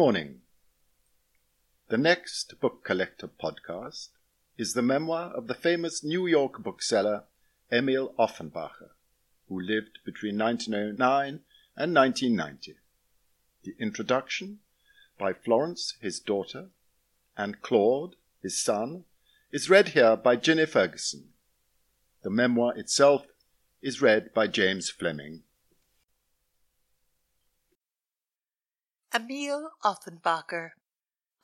Morning. The next Book Collector podcast is the memoir of the famous New York bookseller Emil Offenbacher, who lived between 1909 and 1990. The introduction by Florence, his daughter, and Claude, his son, is read here by Ginny Ferguson. The memoir itself is read by James Fleming. Emil Offenbacher,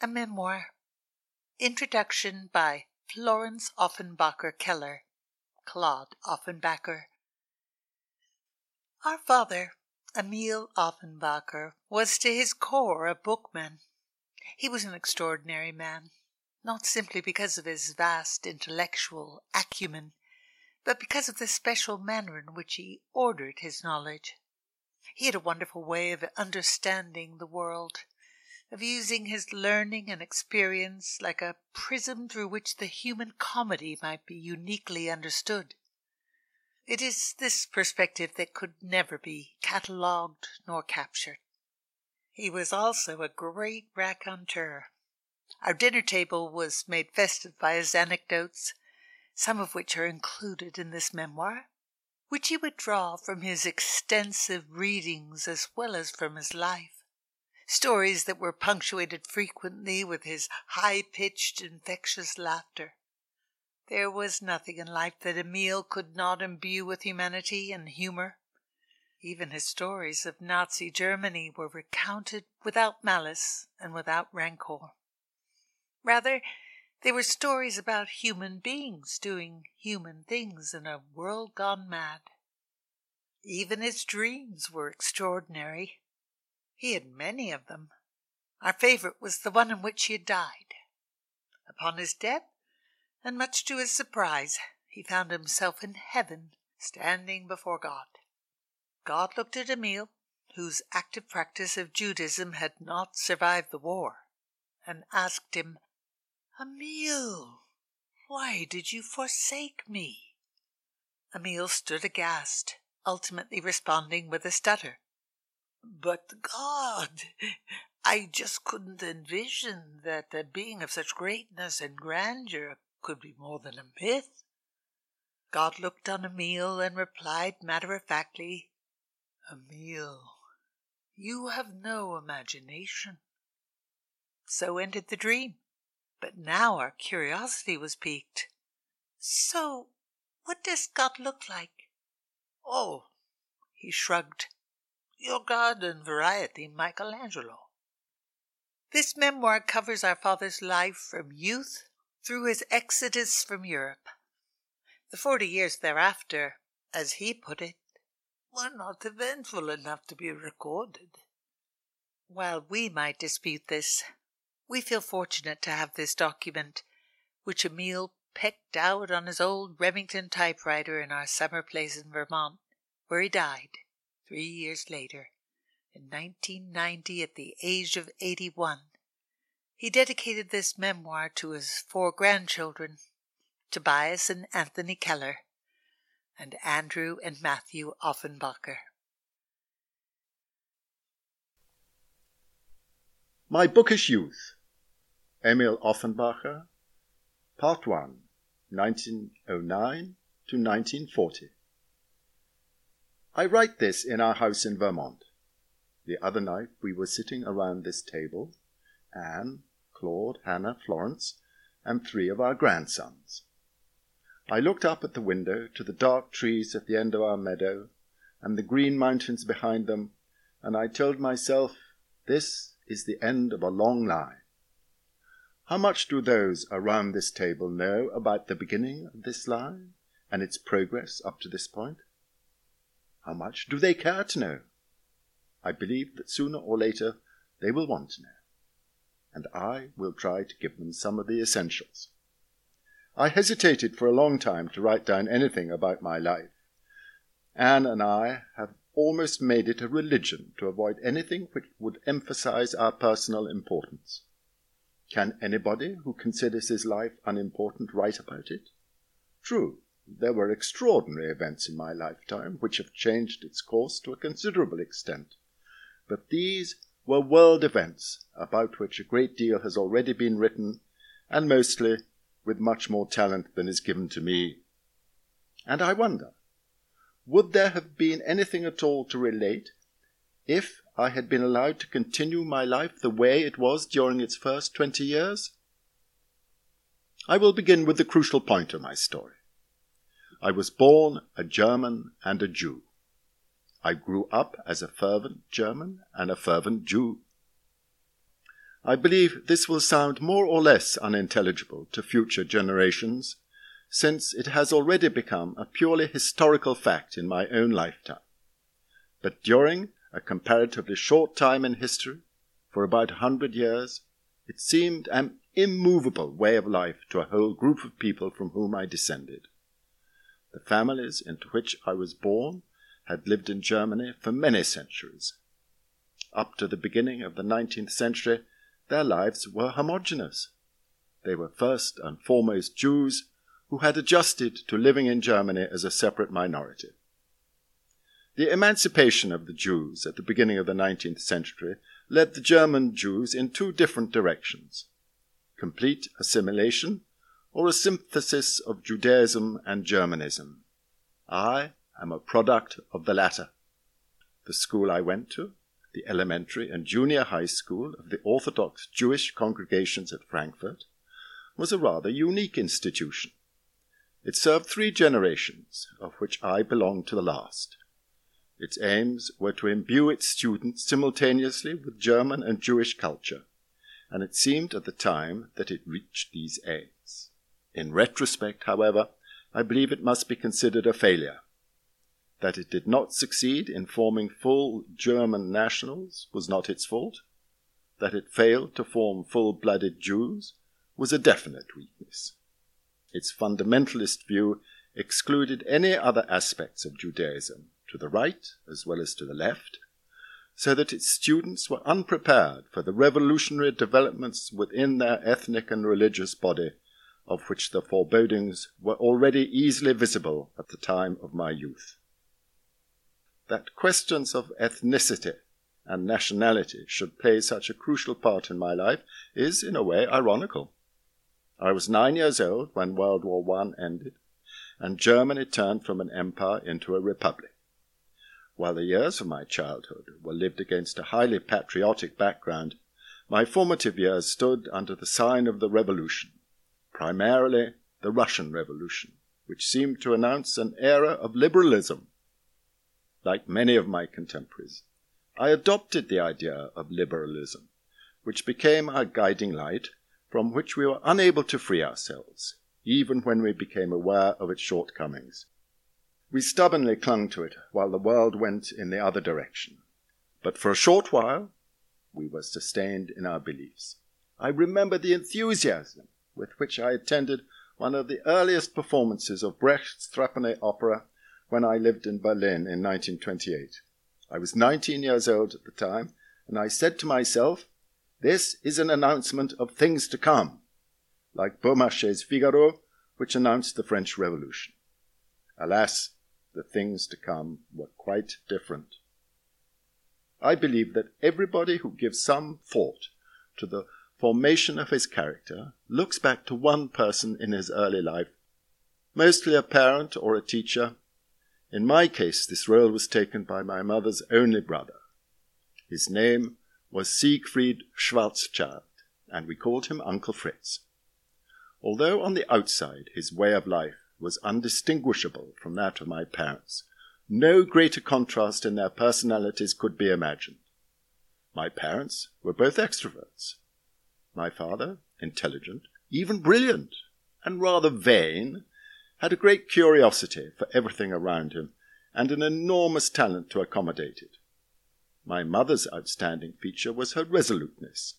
a memoir. Introduction by Florence Offenbacher Keller, Claude Offenbacher. Our father, Emil Offenbacher, was to his core a bookman. He was an extraordinary man, not simply because of his vast intellectual acumen, but because of the special manner in which he ordered his knowledge. He had a wonderful way of understanding the world, of using his learning and experience like a prism through which the human comedy might be uniquely understood. It is this perspective that could never be catalogued nor captured. He was also a great raconteur. Our dinner table was made festive by his anecdotes, some of which are included in this memoir which he would draw from his extensive readings as well as from his life. Stories that were punctuated frequently with his high pitched, infectious laughter. There was nothing in life that Emil could not imbue with humanity and humor. Even his stories of Nazi Germany were recounted without malice and without rancor. Rather, they were stories about human beings doing human things in a world gone mad. Even his dreams were extraordinary. He had many of them. Our favorite was the one in which he had died. Upon his death, and much to his surprise, he found himself in heaven, standing before God. God looked at Emil, whose active practice of Judaism had not survived the war, and asked him, Emil, why did you forsake me? Emil stood aghast, ultimately responding with a stutter. But God, I just couldn't envision that a being of such greatness and grandeur could be more than a myth. God looked on Emil and replied matter of factly, Emil, you have no imagination. So ended the dream. But now our curiosity was piqued. So, what does God look like? Oh, he shrugged. Your garden variety Michelangelo. This memoir covers our father's life from youth through his exodus from Europe. The forty years thereafter, as he put it, were not eventful enough to be recorded. While we might dispute this, we feel fortunate to have this document, which Emil pecked out on his old Remington typewriter in our summer place in Vermont, where he died three years later, in 1990, at the age of 81. He dedicated this memoir to his four grandchildren, Tobias and Anthony Keller, and Andrew and Matthew Offenbacher. My Bookish Youth Emil Offenbacher, Part 1, 1909 to 1940. I write this in our house in Vermont. The other night we were sitting around this table, Anne, Claude, Hannah, Florence, and three of our grandsons. I looked up at the window to the dark trees at the end of our meadow and the green mountains behind them, and I told myself, this is the end of a long line. How much do those around this table know about the beginning of this line and its progress up to this point? How much do they care to know? I believe that sooner or later they will want to know, and I will try to give them some of the essentials. I hesitated for a long time to write down anything about my life. Anne and I have almost made it a religion to avoid anything which would emphasize our personal importance. Can anybody who considers his life unimportant write about it? True, there were extraordinary events in my lifetime which have changed its course to a considerable extent, but these were world events about which a great deal has already been written, and mostly with much more talent than is given to me. And I wonder, would there have been anything at all to relate if I had been allowed to continue my life the way it was during its first twenty years? I will begin with the crucial point of my story. I was born a German and a Jew. I grew up as a fervent German and a fervent Jew. I believe this will sound more or less unintelligible to future generations, since it has already become a purely historical fact in my own lifetime. But during a comparatively short time in history, for about a hundred years, it seemed an immovable way of life to a whole group of people from whom I descended. The families into which I was born had lived in Germany for many centuries. Up to the beginning of the nineteenth century, their lives were homogeneous. They were first and foremost Jews who had adjusted to living in Germany as a separate minority. The emancipation of the Jews at the beginning of the 19th century led the German Jews in two different directions complete assimilation or a synthesis of Judaism and Germanism. I am a product of the latter. The school I went to, the elementary and junior high school of the Orthodox Jewish congregations at Frankfurt, was a rather unique institution. It served three generations, of which I belonged to the last. Its aims were to imbue its students simultaneously with German and Jewish culture, and it seemed at the time that it reached these aims. In retrospect, however, I believe it must be considered a failure. That it did not succeed in forming full German nationals was not its fault. That it failed to form full blooded Jews was a definite weakness. Its fundamentalist view excluded any other aspects of Judaism, to the right as well as to the left, so that its students were unprepared for the revolutionary developments within their ethnic and religious body, of which the forebodings were already easily visible at the time of my youth that questions of ethnicity and nationality should play such a crucial part in my life is, in a way, ironical. I was nine years old when World War I ended, and Germany turned from an empire into a republic. While the years of my childhood were lived against a highly patriotic background, my formative years stood under the sign of the revolution, primarily the Russian Revolution, which seemed to announce an era of liberalism like many of my contemporaries, I adopted the idea of liberalism, which became our guiding light, from which we were unable to free ourselves, even when we became aware of its shortcomings. We stubbornly clung to it while the world went in the other direction. But for a short while, we were sustained in our beliefs. I remember the enthusiasm with which I attended one of the earliest performances of Brecht's threepenny opera when I lived in Berlin in 1928. I was 19 years old at the time, and I said to myself, this is an announcement of things to come, like Beaumarchais' Figaro, which announced the French Revolution. Alas, the things to come were quite different. I believe that everybody who gives some thought to the formation of his character looks back to one person in his early life, mostly a parent or a teacher, in my case, this role was taken by my mother's only brother. His name was Siegfried Schwarzschild, and we called him Uncle Fritz. Although on the outside his way of life was undistinguishable from that of my parents, no greater contrast in their personalities could be imagined. My parents were both extroverts. My father, intelligent, even brilliant, and rather vain, had a great curiosity for everything around him and an enormous talent to accommodate it. My mother's outstanding feature was her resoluteness.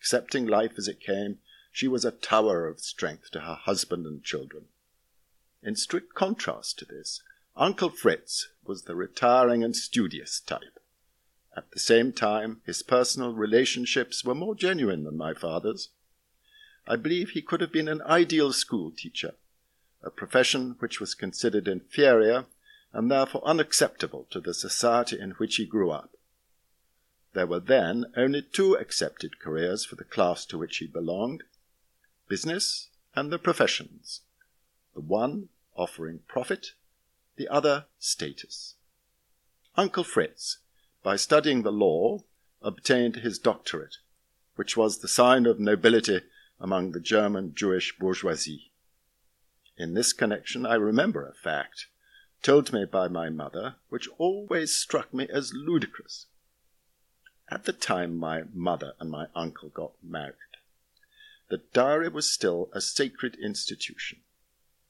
Accepting life as it came, she was a tower of strength to her husband and children. In strict contrast to this, Uncle Fritz was the retiring and studious type. At the same time, his personal relationships were more genuine than my father's. I believe he could have been an ideal school teacher a profession which was considered inferior and therefore unacceptable to the society in which he grew up. there were then only two accepted careers for the class to which he belonged business and the professions, the one offering profit, the other status. Uncle Fritz, by studying the law, obtained his doctorate, which was the sign of nobility among the German Jewish bourgeoisie. In this connection, I remember a fact told me by my mother, which always struck me as ludicrous. At the time my mother and my uncle got married, the dowry was still a sacred institution.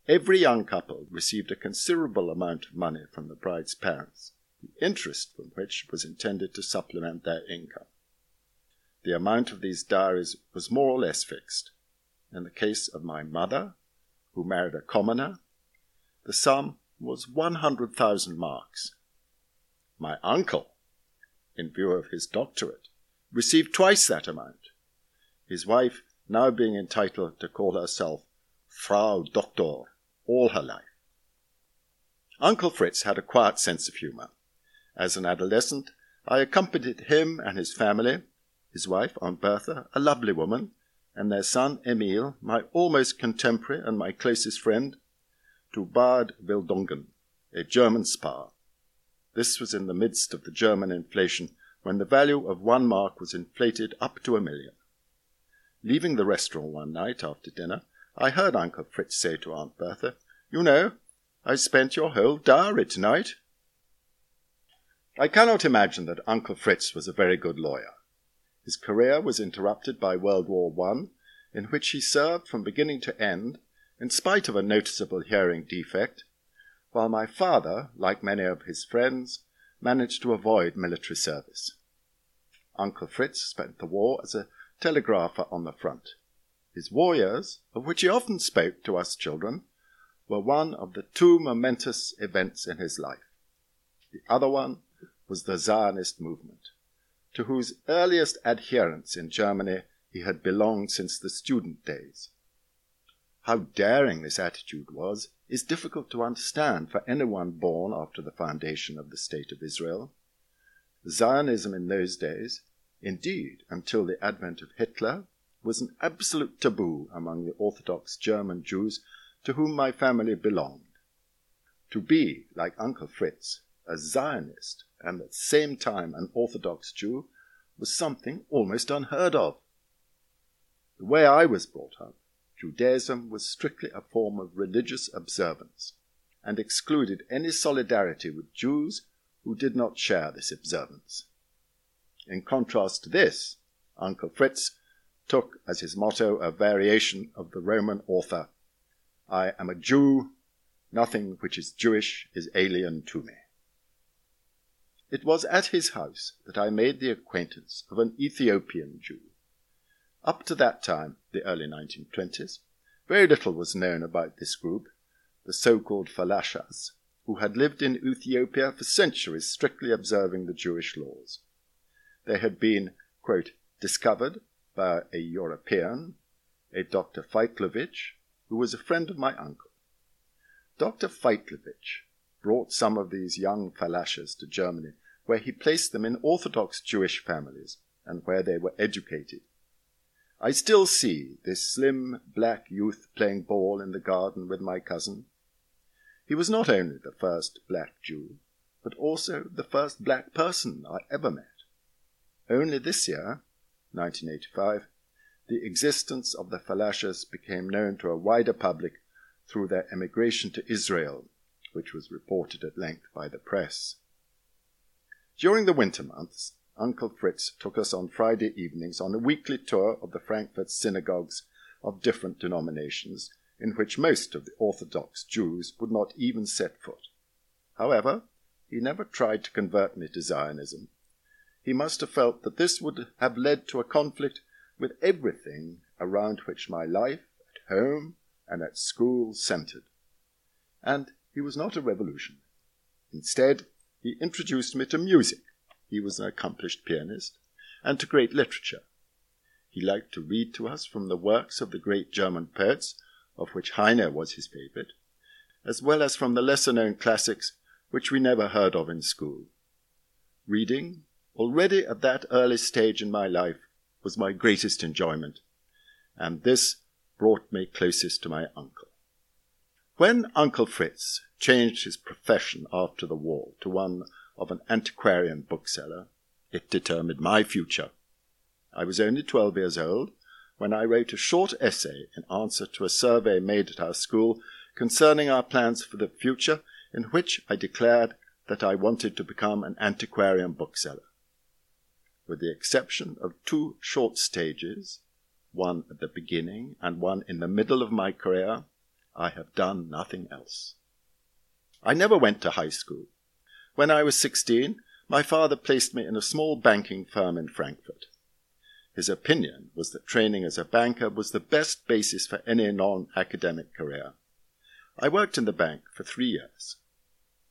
Every young couple received a considerable amount of money from the bride's parents, the interest from which was intended to supplement their income. The amount of these dowries was more or less fixed. In the case of my mother, who married a commoner, the sum was 100,000 marks. My uncle, in view of his doctorate, received twice that amount, his wife now being entitled to call herself Frau Doktor all her life. Uncle Fritz had a quiet sense of humor. As an adolescent, I accompanied him and his family, his wife, Aunt Bertha, a lovely woman, and their son Emil, my almost contemporary and my closest friend, to Bad Wildungen, a German spa. This was in the midst of the German inflation when the value of one mark was inflated up to a million. Leaving the restaurant one night after dinner, I heard Uncle Fritz say to Aunt Bertha, You know, I spent your whole dowry tonight. I cannot imagine that Uncle Fritz was a very good lawyer. His career was interrupted by World War One, in which he served from beginning to end in spite of a noticeable hearing defect, while my father, like many of his friends, managed to avoid military service. Uncle Fritz spent the war as a telegrapher on the front. His war years, of which he often spoke to us children, were one of the two momentous events in his life. The other one was the Zionist movement, to whose earliest adherents in Germany he had belonged since the student days. How daring this attitude was is difficult to understand for anyone born after the foundation of the State of Israel. Zionism in those days, indeed until the advent of Hitler, was an absolute taboo among the Orthodox German Jews to whom my family belonged. To be, like Uncle Fritz, a Zionist and at the same time an Orthodox Jew was something almost unheard of. The way I was brought up, Judaism was strictly a form of religious observance and excluded any solidarity with Jews who did not share this observance. In contrast to this, Uncle Fritz took as his motto a variation of the Roman author I am a Jew, nothing which is Jewish is alien to me. It was at his house that I made the acquaintance of an Ethiopian Jew up to that time, the early 1920s, very little was known about this group, the so-called Falashas, who had lived in Ethiopia for centuries strictly observing the Jewish laws. They had been, quote, discovered by a European, a Dr. Faitlovitch, who was a friend of my uncle. Dr. Faitlovitch brought some of these young Falashas to Germany, where he placed them in Orthodox Jewish families and where they were educated. I still see this slim black youth playing ball in the garden with my cousin. He was not only the first black Jew, but also the first black person I ever met. Only this year, 1985, the existence of the Falashas became known to a wider public through their emigration to Israel, which was reported at length by the press. During the winter months, Uncle Fritz took us on Friday evenings on a weekly tour of the Frankfurt synagogues of different denominations, in which most of the Orthodox Jews would not even set foot. However, he never tried to convert me to Zionism. He must have felt that this would have led to a conflict with everything around which my life at home and at school centered. And he was not a revolutionary. Instead, he introduced me to music he was an accomplished pianist, and to great literature. He liked to read to us from the works of the great German poets, of which Heine was his favorite, as well as from the lesser known classics which we never heard of in school. Reading, already at that early stage in my life, was my greatest enjoyment, and this brought me closest to my uncle. When Uncle Fritz changed his profession after the war to one of an antiquarian bookseller, it determined my future. I was only twelve years old when I wrote a short essay in answer to a survey made at our school concerning our plans for the future, in which I declared that I wanted to become an antiquarian bookseller. With the exception of two short stages, one at the beginning and one in the middle of my career, I have done nothing else. I never went to high school. When I was 16, my father placed me in a small banking firm in Frankfurt. His opinion was that training as a banker was the best basis for any non academic career. I worked in the bank for three years.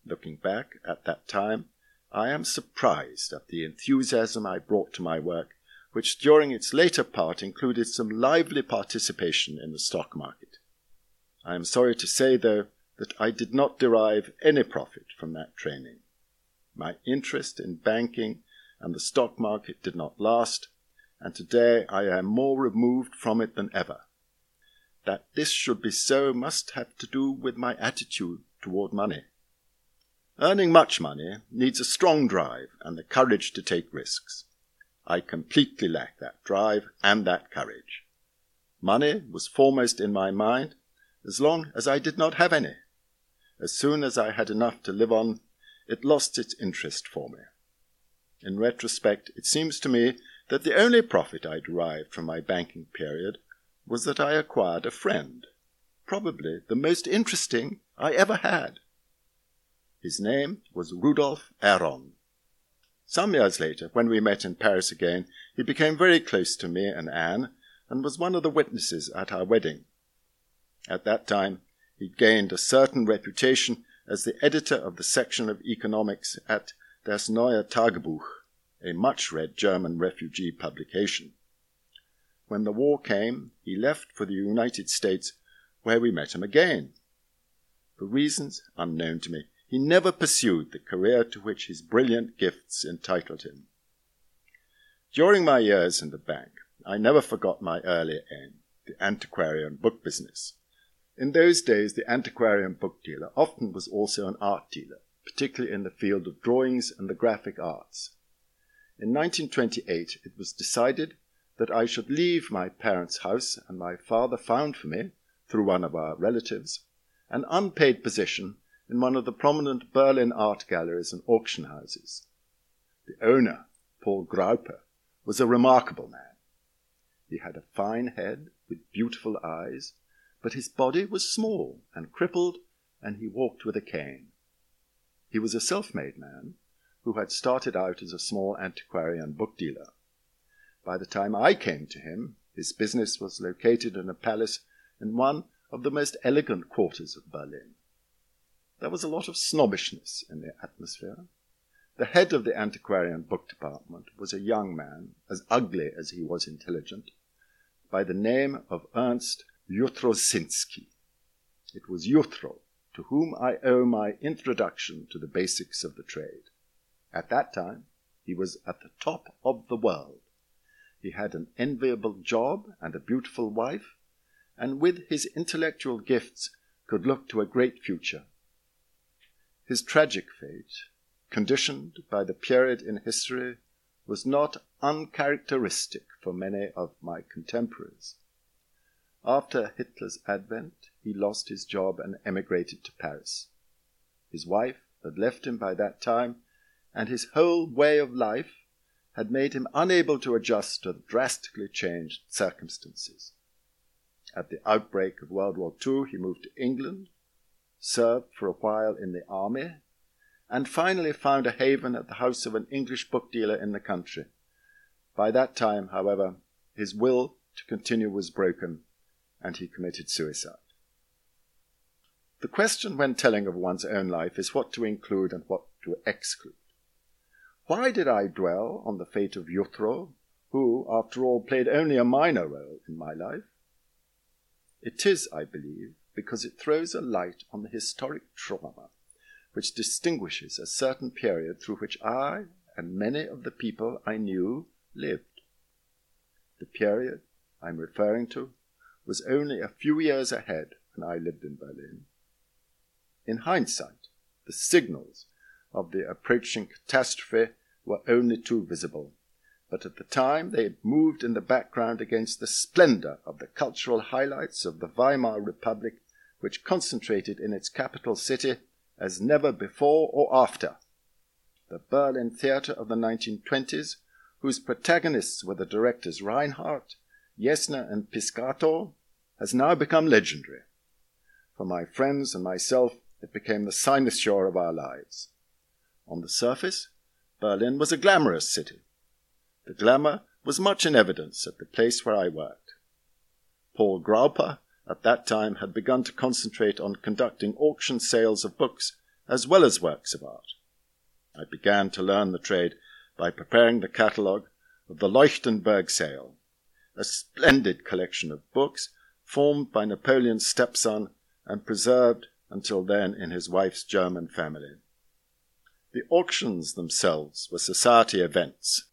Looking back at that time, I am surprised at the enthusiasm I brought to my work, which during its later part included some lively participation in the stock market. I am sorry to say, though, that I did not derive any profit from that training. My interest in banking and the stock market did not last, and today I am more removed from it than ever. That this should be so must have to do with my attitude toward money. Earning much money needs a strong drive and the courage to take risks. I completely lack that drive and that courage. Money was foremost in my mind as long as I did not have any. As soon as I had enough to live on, it lost its interest for me. In retrospect, it seems to me that the only profit I derived from my banking period was that I acquired a friend, probably the most interesting I ever had. His name was Rudolf Erron. Some years later, when we met in Paris again, he became very close to me and Anne, and was one of the witnesses at our wedding. At that time, he gained a certain reputation as the editor of the section of economics at Das Neue Tagebuch, a much read German refugee publication. When the war came, he left for the United States, where we met him again. For reasons unknown to me, he never pursued the career to which his brilliant gifts entitled him. During my years in the bank, I never forgot my earlier aim, the antiquarian book business. In those days, the antiquarian book dealer often was also an art dealer, particularly in the field of drawings and the graphic arts. In 1928, it was decided that I should leave my parents' house, and my father found for me, through one of our relatives, an unpaid position in one of the prominent Berlin art galleries and auction houses. The owner, Paul Graupe, was a remarkable man. He had a fine head with beautiful eyes, but his body was small and crippled, and he walked with a cane. He was a self made man who had started out as a small antiquarian book dealer. By the time I came to him, his business was located in a palace in one of the most elegant quarters of Berlin. There was a lot of snobbishness in the atmosphere. The head of the antiquarian book department was a young man, as ugly as he was intelligent, by the name of Ernst Jutrosinski. It was Jutro to whom I owe my introduction to the basics of the trade. At that time, he was at the top of the world. He had an enviable job and a beautiful wife, and with his intellectual gifts could look to a great future. His tragic fate, conditioned by the period in history, was not uncharacteristic for many of my contemporaries. After Hitler's advent, he lost his job and emigrated to Paris. His wife had left him by that time, and his whole way of life had made him unable to adjust to the drastically changed circumstances. At the outbreak of World War II, he moved to England served for a while in the army, and finally found a haven at the house of an English book dealer in the country. By that time, however, his will to continue was broken, and he committed suicide. The question when telling of one's own life is what to include and what to exclude. Why did I dwell on the fate of Jutro, who, after all, played only a minor role in my life? It is, I believe, because it throws a light on the historic trauma which distinguishes a certain period through which I, and many of the people I knew lived. The period I'm referring to was only a few years ahead when I lived in Berlin. In hindsight, the signals of the approaching catastrophe were only too visible, but at the time they moved in the background against the splendor of the cultural highlights of the Weimar Republic, which concentrated in its capital city as never before or after. The Berlin theater of the 1920s, whose protagonists were the directors Reinhardt, Jessner, and Piscator, has now become legendary. For my friends and myself, it became the cynosure of our lives. On the surface, Berlin was a glamorous city. The glamour was much in evidence at the place where I worked. Paul Graupe at that time had begun to concentrate on conducting auction sales of books as well as works of art. I began to learn the trade by preparing the catalogue of the Leuchtenberg sale, a splendid collection of books formed by Napoleon's stepson and preserved until then in his wife's German family. The auctions themselves were society events,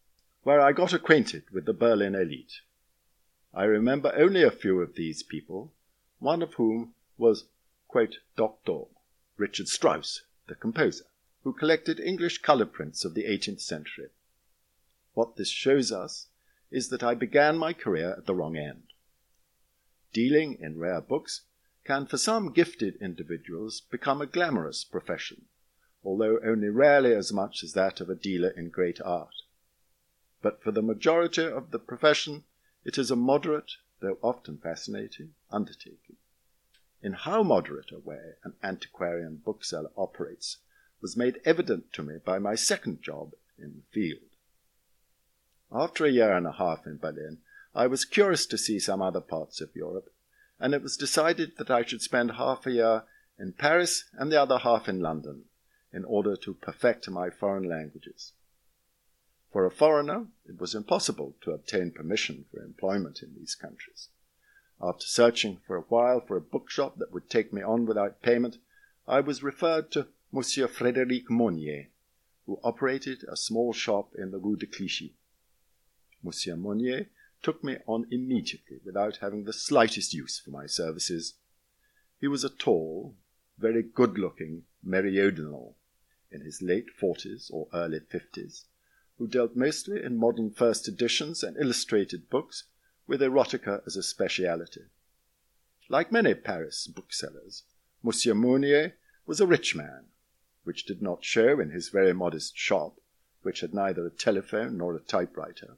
where I got acquainted with the Berlin elite. I remember only a few of these people, one of whom was, Dr. Richard Strauss, the composer, who collected English colour prints of the 18th century. What this shows us is that I began my career at the wrong end. Dealing in rare books can, for some gifted individuals, become a glamorous profession, although only rarely as much as that of a dealer in great art. But for the majority of the profession, it is a moderate, though often fascinating, undertaking. In how moderate a way an antiquarian bookseller operates was made evident to me by my second job in the field. After a year and a half in Berlin, I was curious to see some other parts of Europe, and it was decided that I should spend half a year in Paris and the other half in London in order to perfect my foreign languages. For a foreigner, it was impossible to obtain permission for employment in these countries. After searching for a while for a bookshop that would take me on without payment, I was referred to Monsieur Frédéric Monnier, who operated a small shop in the Rue de Clichy. Monsieur Monnier took me on immediately without having the slightest use for my services. He was a tall, very good looking meridional in his late forties or early fifties, who dealt mostly in modern first editions and illustrated books, with erotica as a speciality. Like many Paris booksellers, Monsieur Monnier was a rich man, which did not show in his very modest shop, which had neither a telephone nor a typewriter.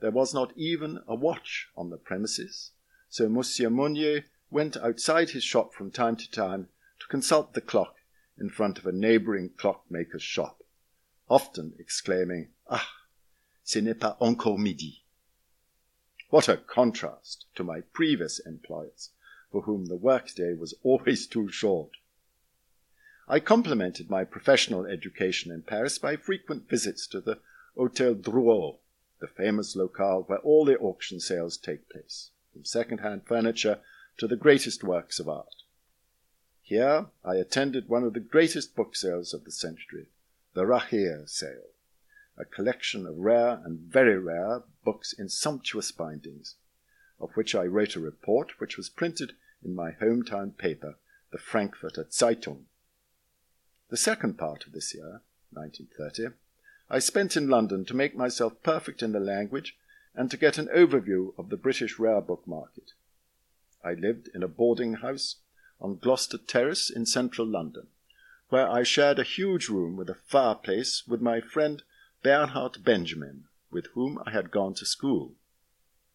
There was not even a watch on the premises, so Monsieur Monnier went outside his shop from time to time to consult the clock in front of a neighboring clockmaker's shop, often exclaiming, Ah, ce n'est pas encore midi. What a contrast to my previous employers, for whom the workday was always too short. I complemented my professional education in Paris by frequent visits to the Hotel Drouot, the famous locale where all the auction sales take place, from second-hand furniture to the greatest works of art. Here I attended one of the greatest book sales of the century, the Rahir sale, a collection of rare and very rare books in sumptuous bindings, of which I wrote a report which was printed in my hometown paper, the Frankfurter Zeitung. The second part of this year, 1930, I spent in London to make myself perfect in the language and to get an overview of the British rare book market. I lived in a boarding house on Gloucester Terrace in central London, where I shared a huge room with a fireplace with my friend Bernhard Benjamin, with whom I had gone to school.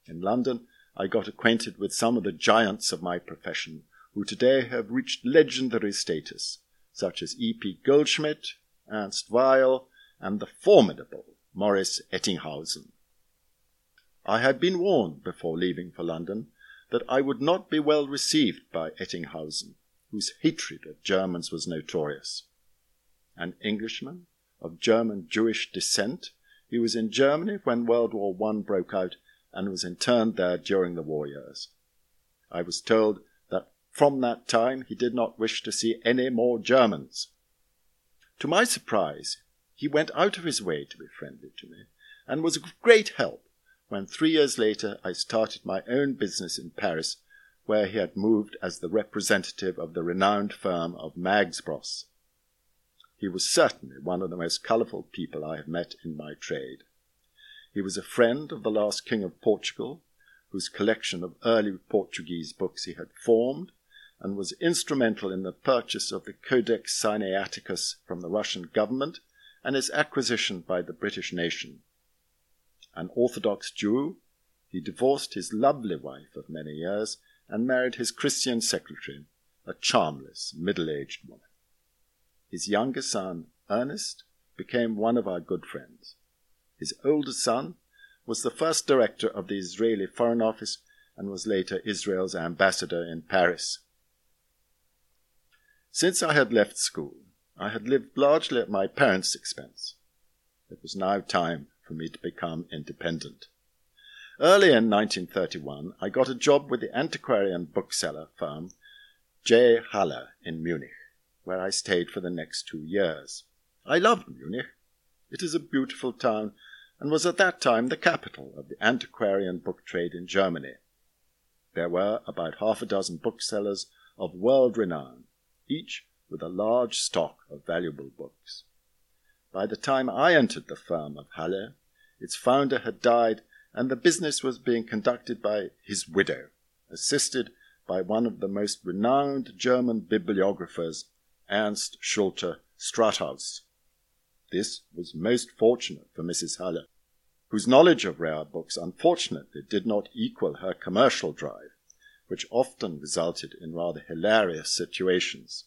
In London, I got acquainted with some of the giants of my profession, who today have reached legendary status, such as E. P. Goldschmidt, Ernst Weil, and the formidable Maurice Ettinghausen. I had been warned before leaving for London that I would not be well received by Ettinghausen, whose hatred of Germans was notorious. An Englishman of German Jewish descent, he was in Germany when World War I broke out and was interned there during the war years. I was told that from that time he did not wish to see any more Germans. To my surprise, He went out of his way to be friendly to me, and was of great help when three years later I started my own business in Paris, where he had moved as the representative of the renowned firm of Maggs Bros. He was certainly one of the most colourful people I have met in my trade. He was a friend of the last King of Portugal, whose collection of early Portuguese books he had formed, and was instrumental in the purchase of the Codex Sinaiticus from the Russian government and its acquisition by the British nation. An Orthodox Jew, he divorced his lovely wife of many years and married his Christian secretary, a charmless, middle aged woman. His younger son, Ernest, became one of our good friends. His older son was the first director of the Israeli Foreign Office and was later Israel's ambassador in Paris. Since I had left school, I had lived largely at my parents' expense. It was now time for me to become independent. Early in 1931, I got a job with the antiquarian bookseller firm J. Halle in Munich where I stayed for the next two years. I loved Munich. It is a beautiful town and was at that time the capital of the antiquarian book trade in Germany. There were about half a dozen booksellers of world renown, each with a large stock of valuable books. By the time I entered the firm of Halle, its founder had died and the business was being conducted by his widow, assisted by one of the most renowned German bibliographers Ernst Schulte Strathaus. This was most fortunate for Mrs. Halle, whose knowledge of rare books unfortunately did not equal her commercial drive, which often resulted in rather hilarious situations.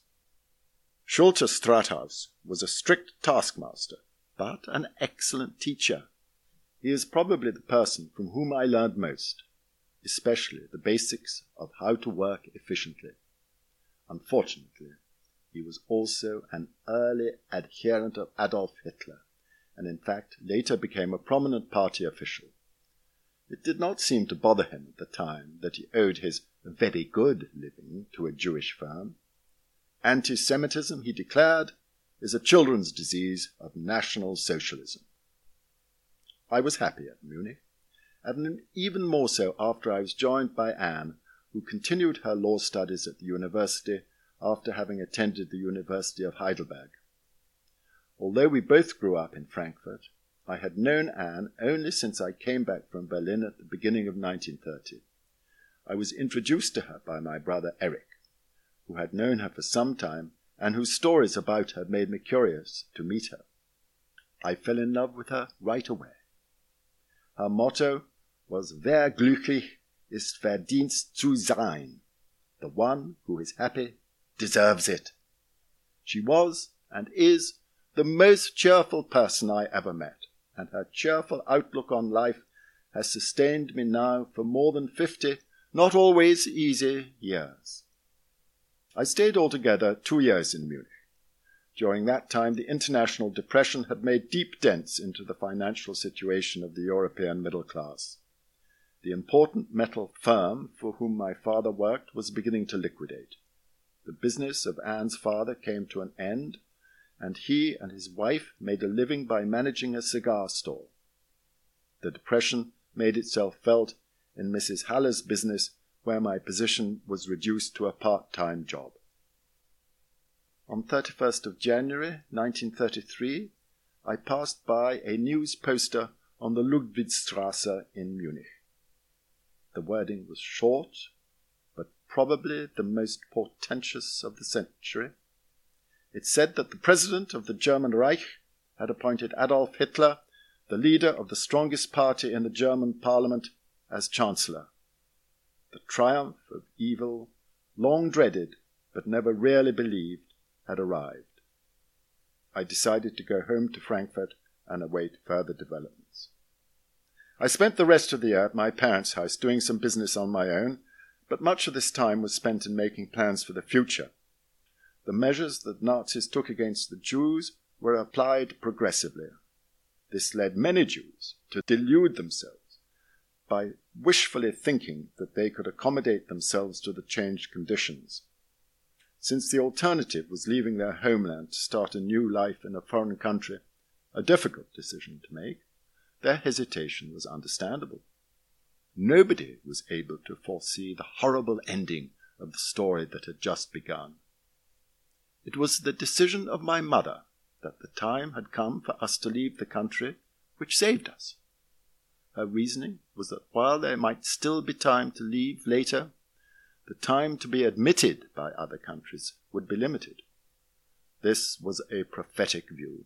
Schulte Strathaus was a strict taskmaster, but an excellent teacher. He is probably the person from whom I learned most, especially the basics of how to work efficiently. Unfortunately, he was also an early adherent of Adolf Hitler, and in fact later became a prominent party official. It did not seem to bother him at the time that he owed his very good living to a Jewish firm. Anti Semitism, he declared, is a children's disease of National Socialism. I was happy at Munich, and even more so after I was joined by Anne, who continued her law studies at the university after having attended the University of Heidelberg. Although we both grew up in Frankfurt, I had known Anne only since I came back from Berlin at the beginning of 1930. I was introduced to her by my brother Eric, who had known her for some time and whose stories about her made me curious to meet her. I fell in love with her right away. Her motto was Wer glücklich ist verdient zu sein. The one who is happy deserves it. She was and is the most cheerful person I ever met, and her cheerful outlook on life has sustained me now for more than fifty, not always easy, years. I stayed altogether two years in Munich. During that time, the international depression had made deep dents into the financial situation of the European middle class. The important metal firm for whom my father worked was beginning to liquidate. The business of Anne's father came to an end, and he and his wife made a living by managing a cigar store. The depression made itself felt in Mrs. Halle's business, where my position was reduced to a part time job. On 31st of January 1933, I passed by a news poster on the Ludwigstrasse in Munich. The wording was short probably the most portentous of the century. It said that the president of the German Reich had appointed Adolf Hitler, the leader of the strongest party in the German parliament, as chancellor. The triumph of evil, long dreaded but never really believed, had arrived. I decided to go home to Frankfurt and await further developments. I spent the rest of the year at my parents' house doing some business on my own but much of this time was spent in making plans for the future. The measures that Nazis took against the Jews were applied progressively. This led many Jews to delude themselves by wishfully thinking that they could accommodate themselves to the changed conditions. Since the alternative was leaving their homeland to start a new life in a foreign country, a difficult decision to make, their hesitation was understandable. Nobody was able to foresee the horrible ending of the story that had just begun. It was the decision of my mother that the time had come for us to leave the country which saved us. Her reasoning was that while there might still be time to leave later, the time to be admitted by other countries would be limited. This was a prophetic view.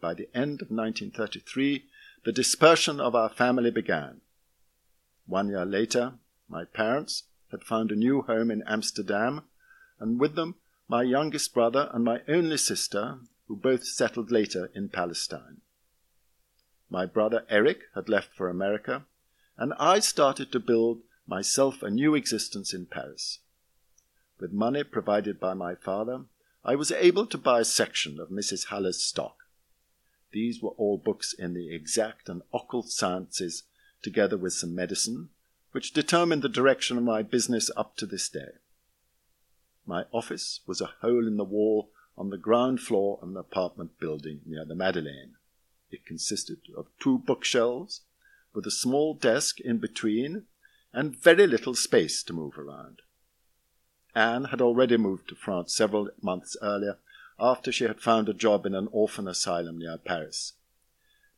By the end of 1933, the dispersion of our family began. One year later, my parents had found a new home in Amsterdam, and with them my youngest brother and my only sister, who both settled later in Palestine. My brother Eric had left for America, and I started to build myself a new existence in Paris. With money provided by my father, I was able to buy a section of Mrs. Halle's stock. These were all books in the exact and occult sciences, together with some medicine, which determined the direction of my business up to this day. My office was a hole in the wall on the ground floor of an apartment building near the Madeleine. It consisted of two bookshelves, with a small desk in between, and very little space to move around. Anne had already moved to France several months earlier, after she had found a job in an orphan asylum near Paris.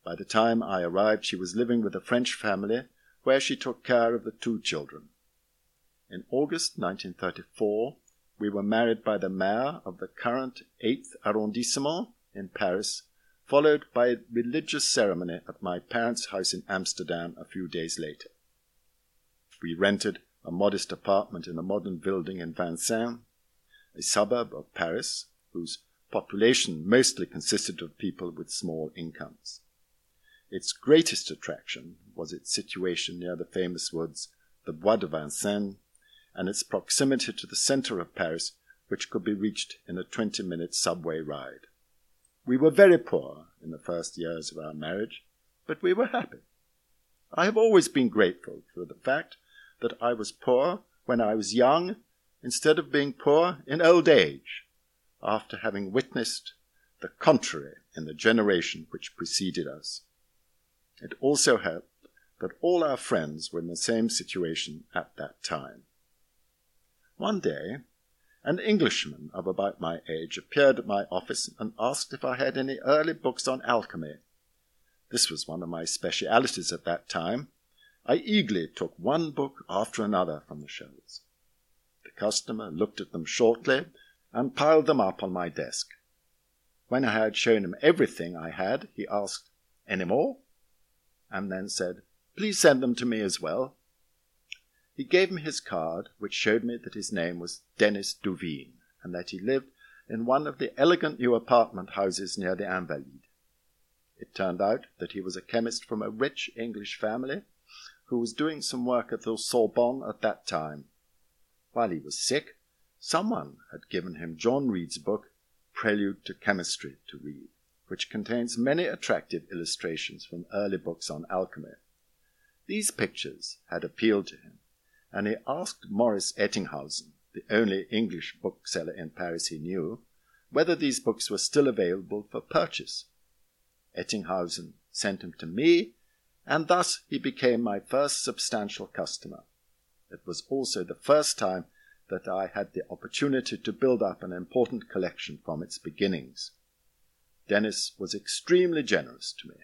By the time I arrived, she was living with a French family, where she took care of the two children. In August 1934, we were married by the mayor of the current 8th arrondissement in Paris, followed by a religious ceremony at my parents' house in Amsterdam a few days later. We rented a modest apartment in a modern building in Vincennes, a suburb of Paris, whose population mostly consisted of people with small incomes. Its greatest attraction was its situation near the famous woods, the Bois de Vincennes, and its proximity to the center of Paris, which could be reached in a 20 minute subway ride. We were very poor in the first years of our marriage, but we were happy. I have always been grateful for the fact that I was poor when I was young instead of being poor in old age, after having witnessed the contrary in the generation which preceded us. It also helped that all our friends were in the same situation at that time. One day, an Englishman of about my age appeared at my office and asked if I had any early books on alchemy. This was one of my specialities at that time. I eagerly took one book after another from the shelves. The customer looked at them shortly and piled them up on my desk. When I had shown him everything I had, he asked, Any more? And then said, Please send them to me as well. He gave me his card, which showed me that his name was Denis Duveen, and that he lived in one of the elegant new apartment houses near the Invalides. It turned out that he was a chemist from a rich English family who was doing some work at the Sorbonne at that time. While he was sick, someone had given him John Read's book, Prelude to Chemistry, to read, which contains many attractive illustrations from early books on alchemy. These pictures had appealed to him, and he asked Maurice Ettinghausen, the only English bookseller in Paris he knew, whether these books were still available for purchase. Ettinghausen sent him to me, and thus he became my first substantial customer. It was also the first time that I had the opportunity to build up an important collection from its beginnings. Denis was extremely generous to me.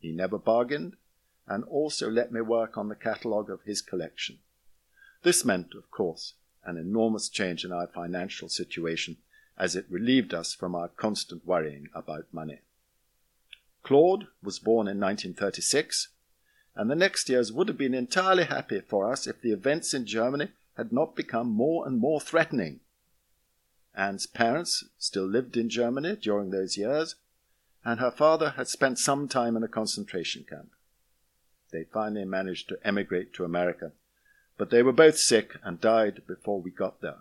He never bargained, and also let me work on the catalogue of his collection. This meant, of course, an enormous change in our financial situation as it relieved us from our constant worrying about money. Claude was born in 1936, and the next years would have been entirely happy for us if the events in Germany had not become more and more threatening. Anne's parents still lived in Germany during those years, and her father had spent some time in a concentration camp. They finally managed to emigrate to America but they were both sick and died before we got there.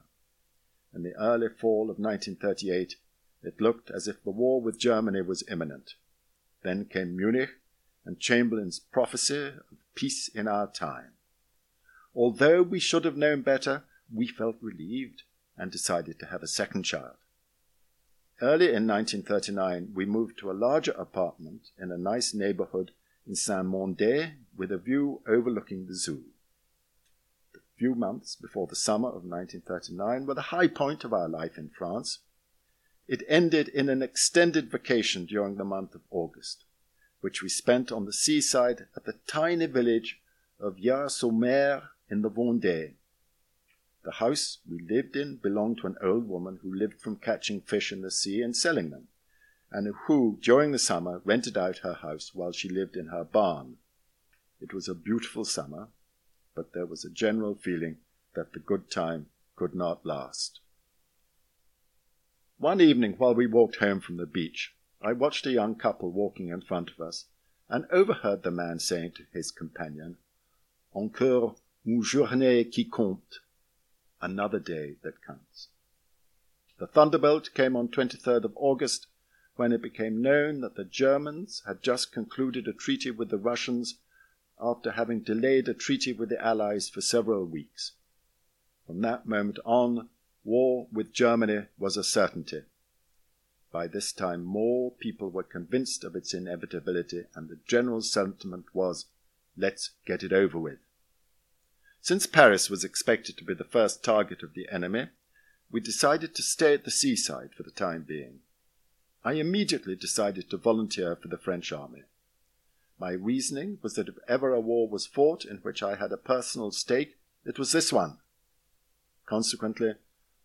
In the early fall of 1938, it looked as if the war with Germany was imminent. Then came Munich and Chamberlain's prophecy of peace in our time. Although we should have known better, we felt relieved and decided to have a second child. Early in 1939, we moved to a larger apartment in a nice neighborhood in Saint-Mandé with a view overlooking the zoo. The few months before the summer of 1939 were the high point of our life in France. It ended in an extended vacation during the month of August, which we spent on the seaside at the tiny village of Jard-sur-Mer in the Vendée. The house we lived in belonged to an old woman who lived from catching fish in the sea and selling them, and who, during the summer, rented out her house while she lived in her barn. It was a beautiful summer, but there was a general feeling that the good time could not last. One evening, while we walked home from the beach, I watched a young couple walking in front of us and overheard the man saying to his companion, Encore une journée qui compte another day that counts. The thunderbolt came on 23rd of August when it became known that the Germans had just concluded a treaty with the Russians after having delayed a treaty with the Allies for several weeks. From that moment on, war with Germany was a certainty. By this time, more people were convinced of its inevitability, and the general sentiment was, let's get it over with. Since Paris was expected to be the first target of the enemy, we decided to stay at the seaside for the time being. I immediately decided to volunteer for the French army. My reasoning was that if ever a war was fought in which I had a personal stake, it was this one. Consequently,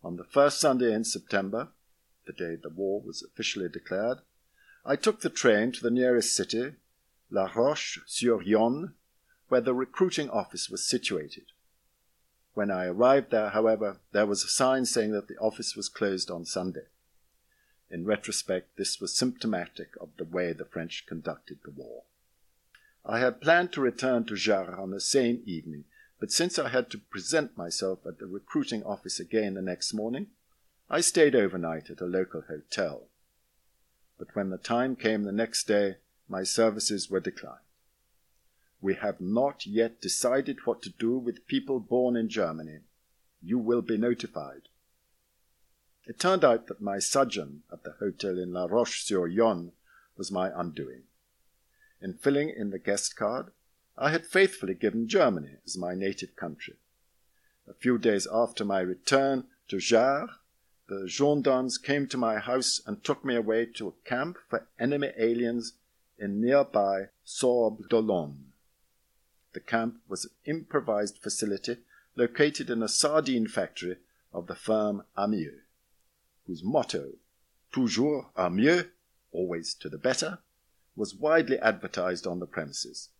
on the first Sunday in September, the day the war was officially declared, I took the train to the nearest city, La Roche-sur-Yon, where the recruiting office was situated. When I arrived there, however, there was a sign saying that the office was closed on Sunday. In retrospect, this was symptomatic of the way the French conducted the war. I had planned to return to Jard on the same evening, but since I had to present myself at the recruiting office again the next morning, I stayed overnight at a local hotel. But when the time came the next day, my services were declined. We have not yet decided what to do with people born in Germany. You will be notified. It turned out that my sojourn at the hotel in La Roche-sur-Yon was my undoing. In filling in the guest card, I had faithfully given Germany as my native country. A few days after my return to Jard, the gendarmes came to my house and took me away to a camp for enemy aliens in nearby Sorbe-d'Olonne. The camp was an improvised facility located in a sardine factory of the firm Amieux, whose motto, Toujours à mieux, always to the better, was widely advertised on the premises.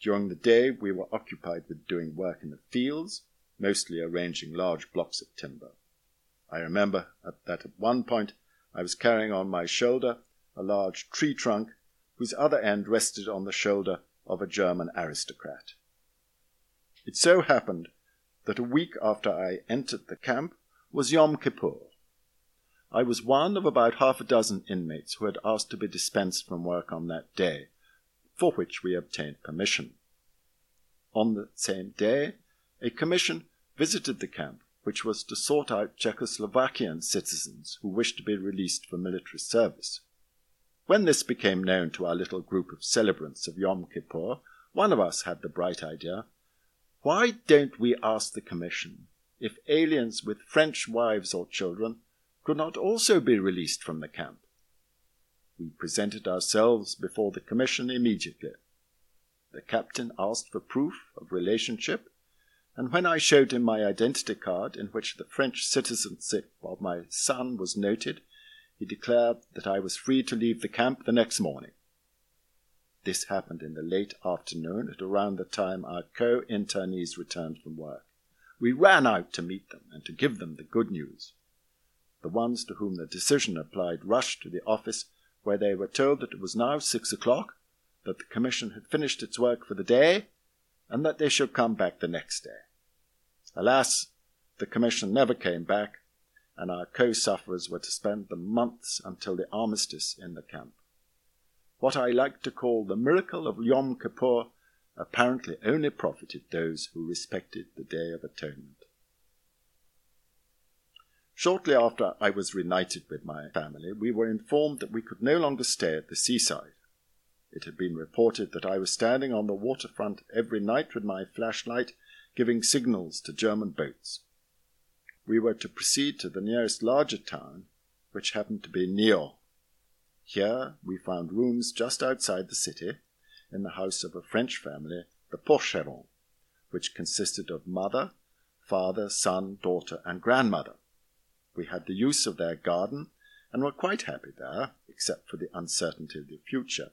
During the day, we were occupied with doing work in the fields, mostly arranging large blocks of timber. I remember that at one point I was carrying on my shoulder a large tree trunk whose other end rested on the shoulder of a German aristocrat. It so happened that a week after I entered the camp was Yom Kippur. I was one of about half a dozen inmates who had asked to be dispensed from work on that day, for which we obtained permission. On the same day, a commission visited the camp, which was to sort out Czechoslovakian citizens who wished to be released for military service. When this became known to our little group of celebrants of Yom Kippur, one of us had the bright idea why don't we ask the Commission if aliens with French wives or children could not also be released from the camp? We presented ourselves before the Commission immediately. The captain asked for proof of relationship, and when I showed him my identity card in which the French citizenship of my son was noted, he declared that I was free to leave the camp the next morning. This happened in the late afternoon at around the time our co internees returned from work. We ran out to meet them and to give them the good news. The ones to whom the decision applied rushed to the office, where they were told that it was now six o'clock, that the commission had finished its work for the day, and that they should come back the next day. Alas, the commission never came back, and our co sufferers were to spend the months until the armistice in the camp. What I like to call the miracle of Yom Kippur apparently only profited those who respected the Day of Atonement. Shortly after I was reunited with my family, we were informed that we could no longer stay at the seaside. It had been reported that I was standing on the waterfront every night with my flashlight, giving signals to German boats. We were to proceed to the nearest larger town, which happened to be Niort. Here we found rooms just outside the city, in the house of a French family, the Porcheron, which consisted of mother, father, son, daughter, and grandmother. We had the use of their garden and were quite happy there, except for the uncertainty of the future.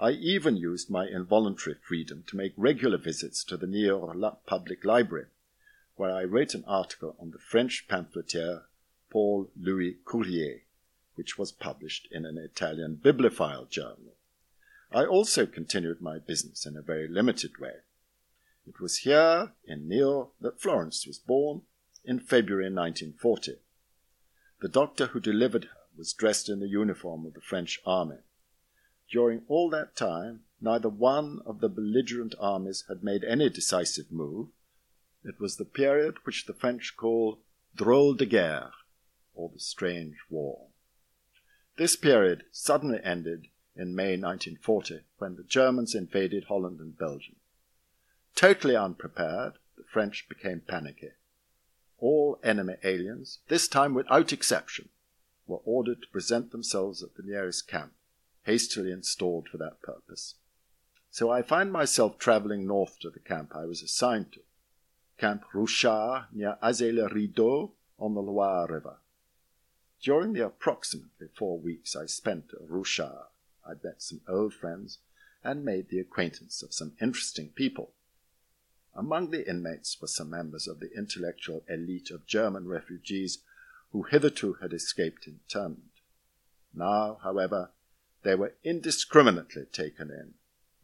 I even used my involuntary freedom to make regular visits to the Niort Public Library, where I wrote an article on the French pamphleteer Paul Louis Courier, which was published in an Italian bibliophile journal. I also continued my business in a very limited way. It was here, in Niort, that Florence was born in February 1940. The doctor who delivered her was dressed in the uniform of the French army. During all that time, neither one of the belligerent armies had made any decisive move. It was the period which the French call drôle de guerre, or the strange war. This period suddenly ended in May 1940 when the Germans invaded Holland and Belgium. Totally unprepared, the French became panicky all enemy aliens, this time without exception, were ordered to present themselves at the nearest camp, hastily installed for that purpose. So I find myself traveling north to the camp I was assigned to, Camp Ruchard near Azay-le-Rideau on the Loire River. During the approximately four weeks I spent at Ruchard, I met some old friends and made the acquaintance of some interesting people. Among the inmates were some members of the intellectual elite of German refugees who hitherto had escaped internment. Now, however, they were indiscriminately taken in,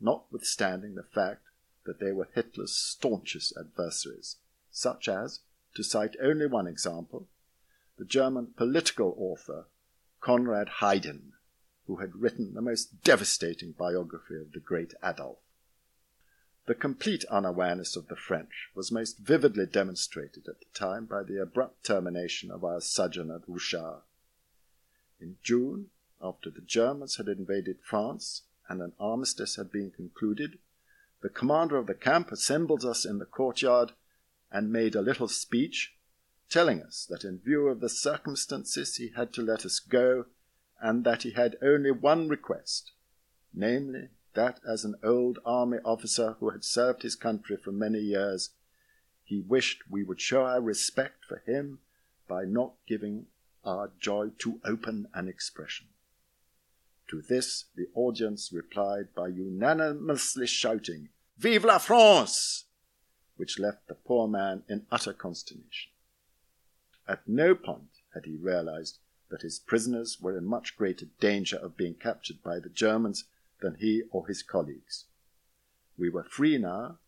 notwithstanding the fact that they were Hitler's staunchest adversaries, such as, to cite only one example, the German political author Konrad Heiden, who had written the most devastating biography of the great Adolf. The complete unawareness of the French was most vividly demonstrated at the time by the abrupt termination of our sojourn at Ruchard. In June, after the Germans had invaded France and an armistice had been concluded, the commander of the camp assembled us in the courtyard and made a little speech, telling us that in view of the circumstances he had to let us go and that he had only one request, namely that as an old army officer who had served his country for many years, he wished we would show our respect for him by not giving our joy too open an expression. To this the audience replied by unanimously shouting, Vive la France! which left the poor man in utter consternation. At no point had he realized that his prisoners were in much greater danger of being captured by the Germans than he or his colleagues. We were free now,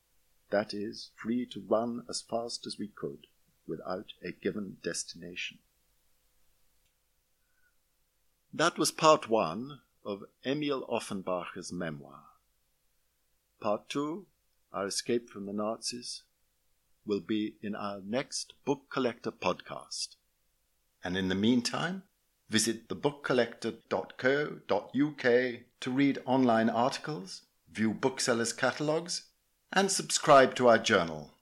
that is, free to run as fast as we could without a given destination. That was part one of Emil Offenbacher's memoir. Part two, Our Escape from the Nazis, will be in our next Book Collector podcast. And in the meantime, Visit thebookcollector.co.uk to read online articles, view booksellers' catalogues, and subscribe to our journal